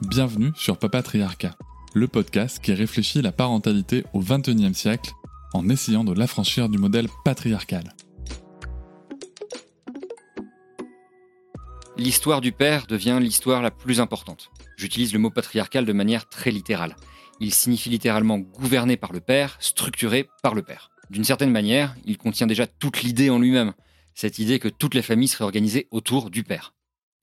Bienvenue sur Papatriarcat, le podcast qui réfléchit la parentalité au XXIe siècle en essayant de l'affranchir du modèle patriarcal. L'histoire du père devient l'histoire la plus importante. J'utilise le mot patriarcal de manière très littérale. Il signifie littéralement gouverné par le père, structuré par le père. D'une certaine manière, il contient déjà toute l'idée en lui-même, cette idée que toutes les familles seraient organisées autour du père.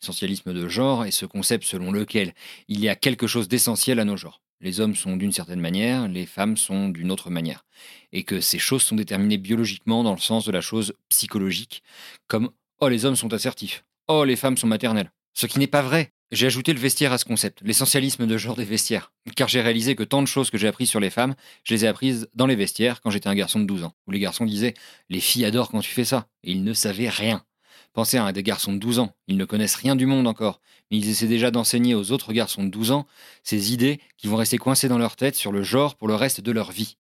L'essentialisme de genre est ce concept selon lequel il y a quelque chose d'essentiel à nos genres. Les hommes sont d'une certaine manière, les femmes sont d'une autre manière. Et que ces choses sont déterminées biologiquement dans le sens de la chose psychologique, comme Oh les hommes sont assertifs, Oh les femmes sont maternelles. Ce qui n'est pas vrai. J'ai ajouté le vestiaire à ce concept, l'essentialisme de genre des vestiaires. Car j'ai réalisé que tant de choses que j'ai apprises sur les femmes, je les ai apprises dans les vestiaires quand j'étais un garçon de 12 ans. Où les garçons disaient Les filles adorent quand tu fais ça. Et ils ne savaient rien. Pensez à des garçons de 12 ans, ils ne connaissent rien du monde encore, mais ils essaient déjà d'enseigner aux autres garçons de 12 ans ces idées qui vont rester coincées dans leur tête sur le genre pour le reste de leur vie.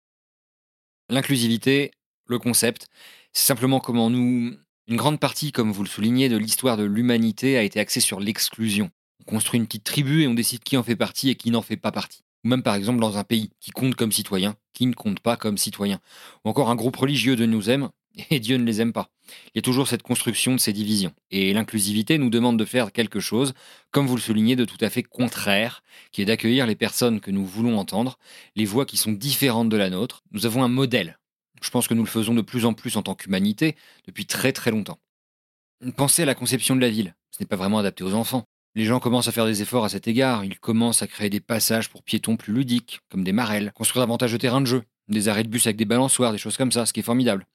L'inclusivité, le concept, c'est simplement comment nous... Une grande partie, comme vous le soulignez, de l'histoire de l'humanité a été axée sur l'exclusion. On construit une petite tribu et on décide qui en fait partie et qui n'en fait pas partie. Ou même par exemple dans un pays qui compte comme citoyen, qui ne compte pas comme citoyen. Ou encore un groupe religieux de nous aime et Dieu ne les aime pas. Il y a toujours cette construction de ces divisions. Et l'inclusivité nous demande de faire quelque chose, comme vous le soulignez, de tout à fait contraire, qui est d'accueillir les personnes que nous voulons entendre, les voix qui sont différentes de la nôtre. Nous avons un modèle. Je pense que nous le faisons de plus en plus en tant qu'humanité depuis très très longtemps. Pensez à la conception de la ville. Ce n'est pas vraiment adapté aux enfants. Les gens commencent à faire des efforts à cet égard. Ils commencent à créer des passages pour piétons plus ludiques, comme des marelles, construire davantage de terrains de jeu, des arrêts de bus avec des balançoires, des choses comme ça, ce qui est formidable.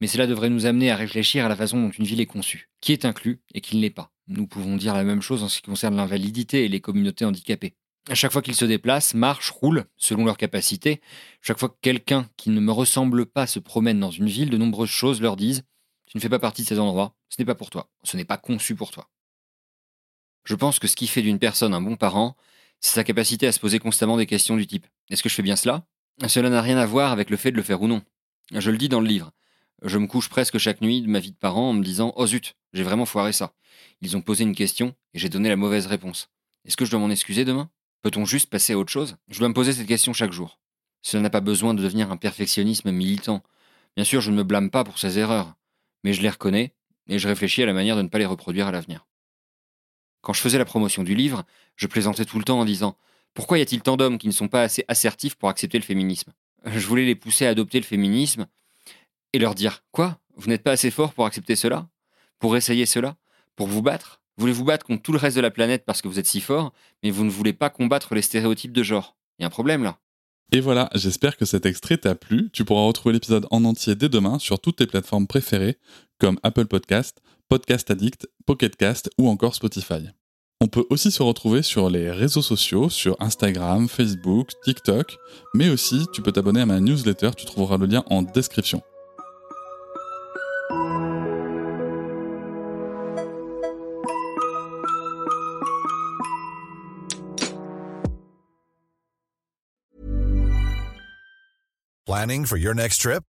Mais cela devrait nous amener à réfléchir à la façon dont une ville est conçue, qui est inclus et qui ne l'est pas. Nous pouvons dire la même chose en ce qui concerne l'invalidité et les communautés handicapées. À chaque fois qu'ils se déplacent, marchent, roulent, selon leur capacité, chaque fois que quelqu'un qui ne me ressemble pas se promène dans une ville, de nombreuses choses leur disent Tu ne fais pas partie de ces endroits, ce n'est pas pour toi, ce n'est pas conçu pour toi. Je pense que ce qui fait d'une personne un bon parent, c'est sa capacité à se poser constamment des questions du type Est-ce que je fais bien cela? Cela n'a rien à voir avec le fait de le faire ou non. Je le dis dans le livre. Je me couche presque chaque nuit de ma vie de parent en me disant Oh zut, j'ai vraiment foiré ça. Ils ont posé une question et j'ai donné la mauvaise réponse. Est-ce que je dois m'en excuser demain? Peut-on juste passer à autre chose? Je dois me poser cette question chaque jour. Cela n'a pas besoin de devenir un perfectionnisme militant. Bien sûr, je ne me blâme pas pour ces erreurs, mais je les reconnais et je réfléchis à la manière de ne pas les reproduire à l'avenir. Quand je faisais la promotion du livre, je plaisantais tout le temps en disant pourquoi y a-t-il tant d'hommes qui ne sont pas assez assertifs pour accepter le féminisme? Je voulais les pousser à adopter le féminisme et leur dire Quoi? Vous n'êtes pas assez fort pour accepter cela? Pour essayer cela? Pour vous battre? Voulez-vous battre contre tout le reste de la planète parce que vous êtes si fort, mais vous ne voulez pas combattre les stéréotypes de genre? Il y a un problème là. Et voilà, j'espère que cet extrait t'a plu. Tu pourras retrouver l'épisode en entier dès demain sur toutes tes plateformes préférées comme Apple Podcast, Podcast Addict, Pocket Cast ou encore Spotify. On peut aussi se retrouver sur les réseaux sociaux, sur Instagram, Facebook, TikTok, mais aussi tu peux t'abonner à ma newsletter, tu trouveras le lien en description. Planning for your next trip?